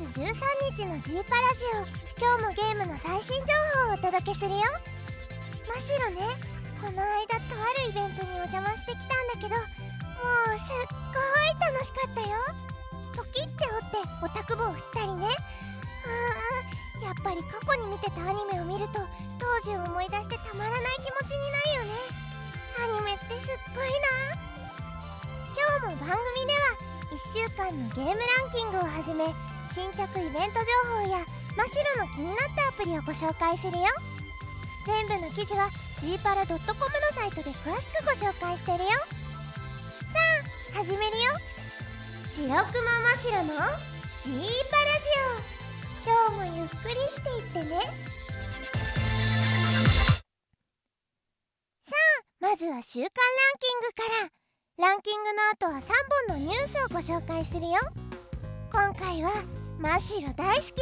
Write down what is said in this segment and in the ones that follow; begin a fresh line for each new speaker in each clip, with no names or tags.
13日の G パラジオ今日もゲームの最新情報をお届けするよ真白ねこの間とあるイベントにお邪魔してきたんだけどもうすっごい楽しかったよ。時っておってオタク帽振ったりね。うんやっぱり過去に見てたアニメを見ると当時を思い出してたまらない気持ちになるよね。アニメってすっごいな。今日も番組では1週間のゲームランキングをはじめ新着イベント情報や真っ白の気になったアプリをご紹介するよ。全部の記事は g パラ .com のサイトで詳しくご紹介してるよ。さあ始めるよ。白熊真白の G パラジオ。今日もゆっくりしていってね。さあまずは週間ランキングから。ランキングの後は3本のニュースをご紹介するよ。今回は真っ白大好き。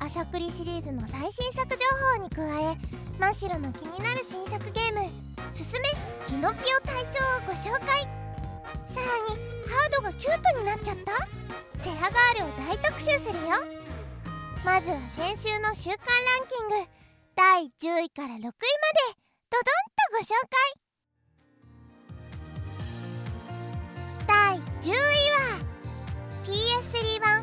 朝栗シリーズの最新作情報に加え真っ白の気になる新作ゲーム「すすめキノピオ隊長」をご紹介。さらにハードがキュートになっちゃった？セアガールを大特集するよ。まずは先週の週間ランキング第10位から6位までドドンとご紹介。第10位は PS3 版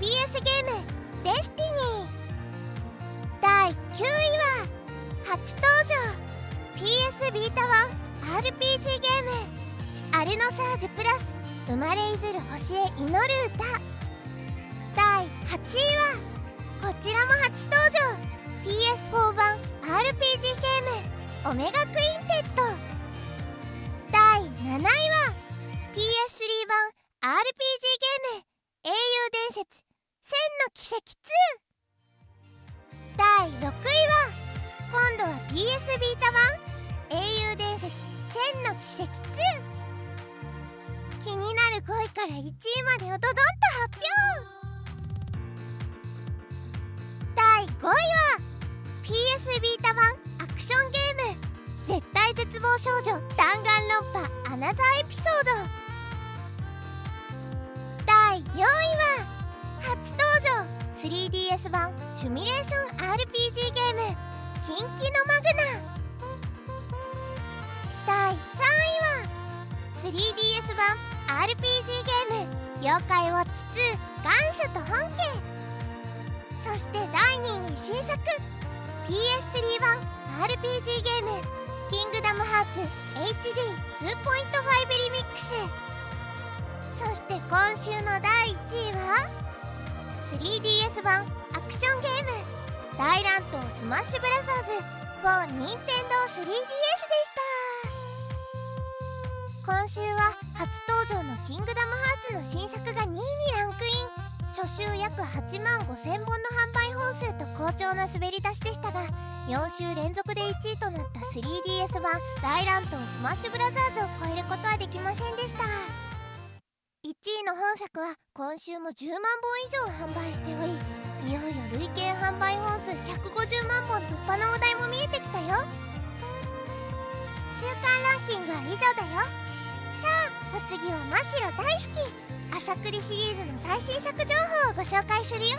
FPS ゲーム「デスティニー」第9位は初登場。PS ビータ版 RPG ゲーム「アルノサージュプラス生まれいずる星へ祈る歌」第8位はこちらも初登場 PS4 版 RPG ゲーム「オメガクインテッド」第7位は PS3 版 RPG ゲーム「英雄伝説閃の軌跡2」第6位は今度は PS Vita 版「英雄伝説閃の軌跡2」気になる5位から1位までをドドンと発表第5位は PS ビータ版アクションゲーム「絶対絶望少女弾丸論破アナザーエピソード」3DS 版シュミュレーション RPG ゲーム「キンキのマグナ」第3位は 3DS 版 RPG ゲーム「妖怪ウォッチ2元祖と本家」そして第2位に新作 PS3 版 RPG ゲーム「キングダムハーツ HD2.5 ReMIX」そして今週の第1位は 3DS 版アクションゲーム「大乱闘スマッシュブラザーズ。for Nintendo3DS」でした。今週は初登場の「キングダムハーツ」の新作が2位にランクイン。初週約8万5000本の販売本数と好調な滑り出しでしたが4週連続で1位となった 3DS 版「大乱闘スマッシュブラザーズ」を超えることはできませんでした。ーの本作は今週も10万本以上販売しておりいよいよ累計販売本数150万本突破のお題も見えてきたよ。週間ランキングは以上だよ。さあお次は真っ白大好き。朝栗シリーズの最新作情報をご紹介するよ。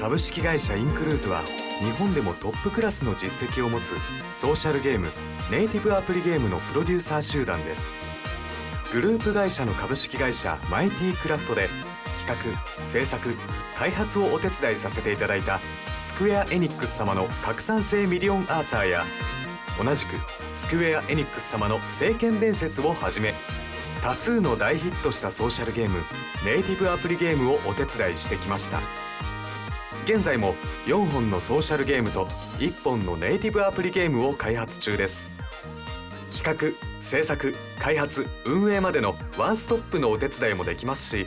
株式会社インクルーズは日本でもトップクラスの実績を持つソーシャルゲームネイティブアプリゲームのプロデューサー集団です。グループ会社の株式会社マイティクラフトで企画制作開発をお手伝いさせていただいたスクエア・エニックス様の拡散性ミリオンアーサーや同じくスクエア・エニックス様の聖剣伝説をはじめ多数の大ヒットしたソーシャルゲームネイティブアプリゲームをお手伝いしてきました。現在も4本のソーシャルゲームと1本のネイティブアプリゲームを開発中です。企画制作開発運営までのワンストップのお手伝いもできますし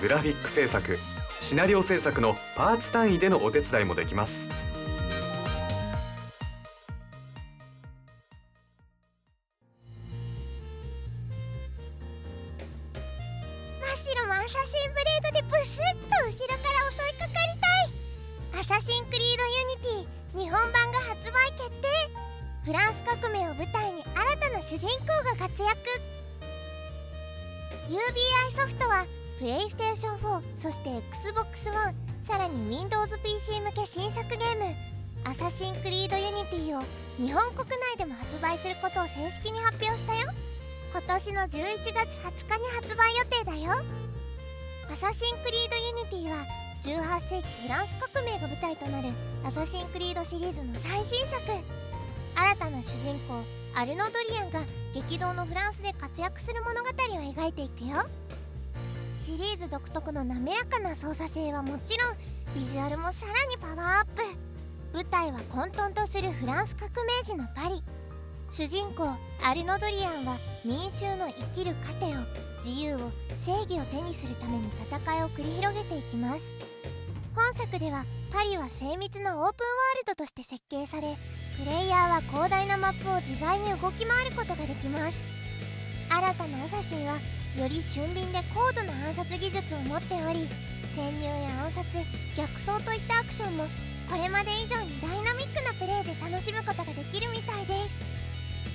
グラフィック制作シナリオ制作のパーツ単位でのお手伝いもできます。
フランス革命を舞台に新たな主人公が活躍。UBI ソフトはプレイステーション4そして XBOX ONE さらに WindowsPC 向け新作ゲーム。アサシンクリードユニティを日本国内でも発売することを正式に発表したよ。今年の11月20日に発売予定だよ。アサシンクリードユニティは18世紀フランス革命が舞台となるアサシンクリードシリーズの最新作。新たな主人公アルノ・ドリアンが激動のフランスで活躍する物語を描いていくよ。シリーズ独特の滑らかな操作性はもちろんビジュアルもさらにパワーアップ。舞台は混沌とするフランス革命時のパリ。主人公アルノドリアンは民衆の生きる糧を自由を正義を手にするために戦いを繰り広げていきます。本作ではパリは精密なオープンワールドとして設計されプレイヤーは広大なマップを自在に動き回ることができます。新たなアサシンはより俊敏で高度な暗殺技術を持っており潜入や暗殺逆走といったアクションもこれまで以上にダイナミックなプレイで楽しむことができるみたいです。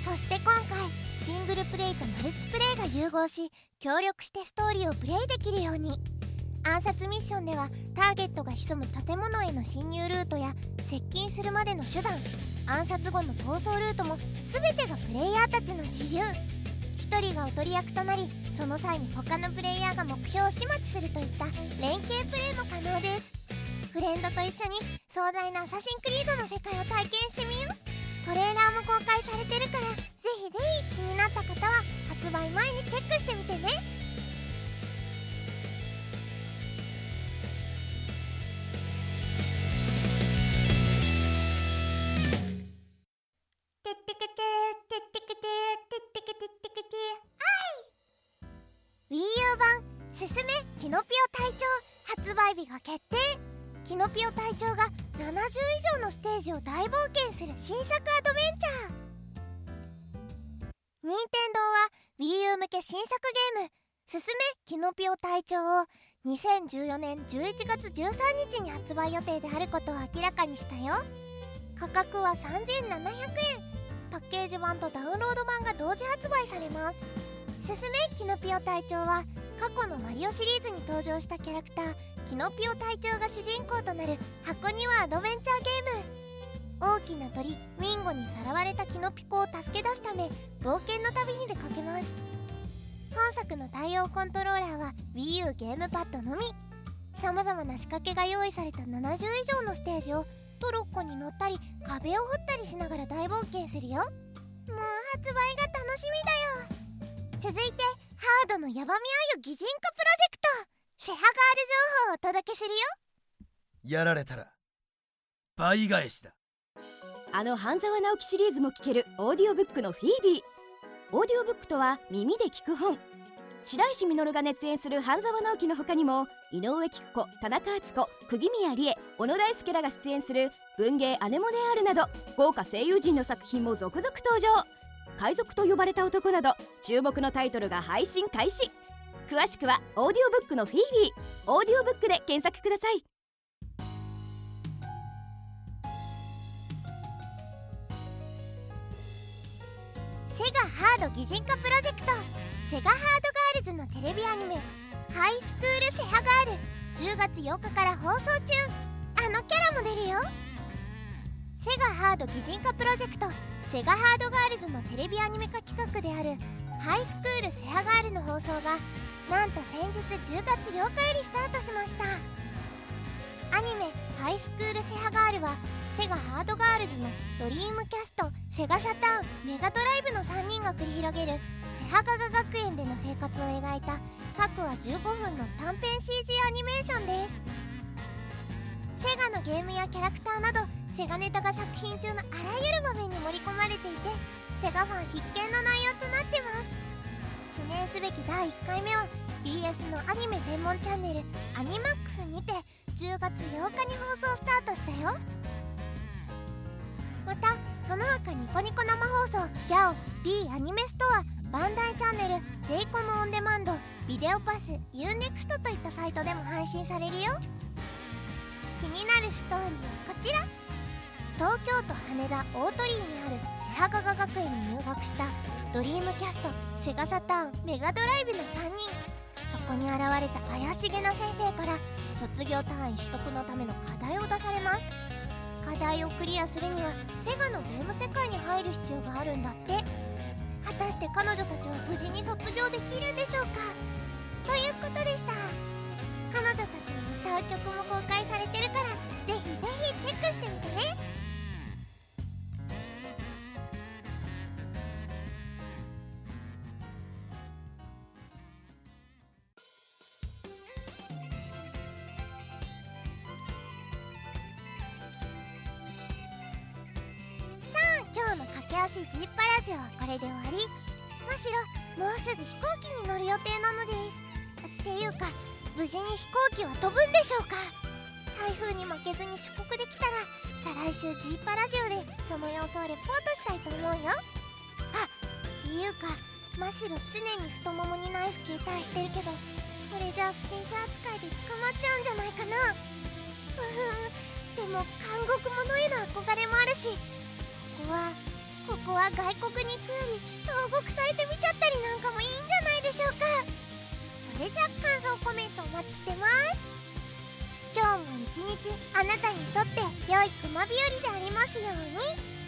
そして今回シングルプレイとマルチプレイが融合し協力してストーリーをプレイできるように。暗殺ミッションではターゲットが潜む建物への侵入ルートや接近するまでの手段暗殺後の逃走ルートも全てがプレイヤーたちの自由。1人がおとり役となりその際に他のプレイヤーが目標を始末するといった連携プレイも可能です。フレンドと一緒に壮大なアサシンクリードの世界を体験してみよう。トレーラーも公開されてるからぜひぜひ気になった方は発売前にチェックしてみてね。すすめキノピオ隊長」発売日が決定。キノピオ隊長が70以上のステージを大冒険する新作アドベンチャー。任天堂は Wii U 向け新作ゲーム「すすめキノピオ隊長」を。2014年11月13日に発売予定であることを明らかにしたよ。価格は3700円。パッケージ版とダウンロード版が同時発売されます。すすめキノピオ隊長は過去のリオシリーズに登場したキャラクターキノピオ隊長が主人公となる箱庭アドベンチャーゲーム。大きな鳥ウィンゴにさらわれたキノピコを助け出すため冒険の旅に出かけます。本作の対応コントローラーは WiiU ゲームパッドのみ。さまざまな仕掛けが用意された70以上のステージをトロッコに乗ったり壁を振ったりしながら大冒険するよ。もう発売が楽しみだよ。続いてードのヤバみあゆ擬人化プロジェクト。セハガール情報をお届けするよ。
やられたら倍返しだ。
あの半沢直樹シリーズも聞けるオーディオブックの FeBe。オーディオブックとは耳で聞く本。白石稔が熱演する半沢直樹の他にも井上喜久子田中敦子釘宮理恵小野大輔らが出演する文芸アネモネアールなど豪華声優陣の作品も続々登場海賊と呼ばれた男など注目のタイトルが配信開始。詳しくはオーディオブックの FeBe。オーディオブックで検索ください。
セガハード擬人化プロジェクト。セガハードガールズのテレビアニメ「ハイスクールセハガール」10月8日から放送中。あのキャラも出るよ。セガハード擬人化プロジェクト。セガハードガールズのテレビアニメ化企画である「ハイスクールセハガール」の放送がなんと先日10月8日よりスタートしました。アニメ「ハイスクールセハガール」はセガハードガールズのドリームキャストセガサターンメガドライブの3人が繰り広げるセハガガ学園での生活を描いた各話15分の短編 CG アニメーションです。セガのゲームやキャラクターなどセガネタが作品中のあらゆる場面に盛り込まれていてセガファン必見の内容となってます。記念すべき第1回目は BS のアニメ専門チャンネルアニマックスにて10月8日に放送スタートしたよ。またその他ニコニコ生放送ギャオ B アニメストアバンダイチャンネル j コムオンデマンドビデオパス UNEXT といったサイトでも配信されるよ。気になるストーリーはこちら。東京都羽田大鳥居にある瀬羽賀学園に入学したドリームキャストセガサターンメガドライブの3人。そこに現れた怪しげな先生から卒業単位取得のための課題を出されます。課題をクリアするにはセガのゲーム世界に入る必要があるんだって。果たして彼女たちは無事に卒業できるんでしょうか？ということでした。彼女たちの歌う曲も公開されてるからぜひぜひチェックしてみてね。日の駆け足ジーパラジオはこれで終わりむしろもうすぐ飛行機に乗る予定なのです。っていうか無事に飛行機は飛ぶんでしょうか？台風に負けずに出国できたら再来週ジーパラジオでその様子をレポートしたいと思うよ。あっていうかマシロ常に太ももにナイフ携帯してるけどこれじゃあ不審者扱いで捕まっちゃうんじゃないかな。うふんでも監獄者への憧れもあるしここはここは外国に行くより投獄されてみちゃったりなんかもいいんじゃないでしょうか。それじゃ感想コメントお待ちしてます。今日も一日あなたにとって良い熊日和でありますように。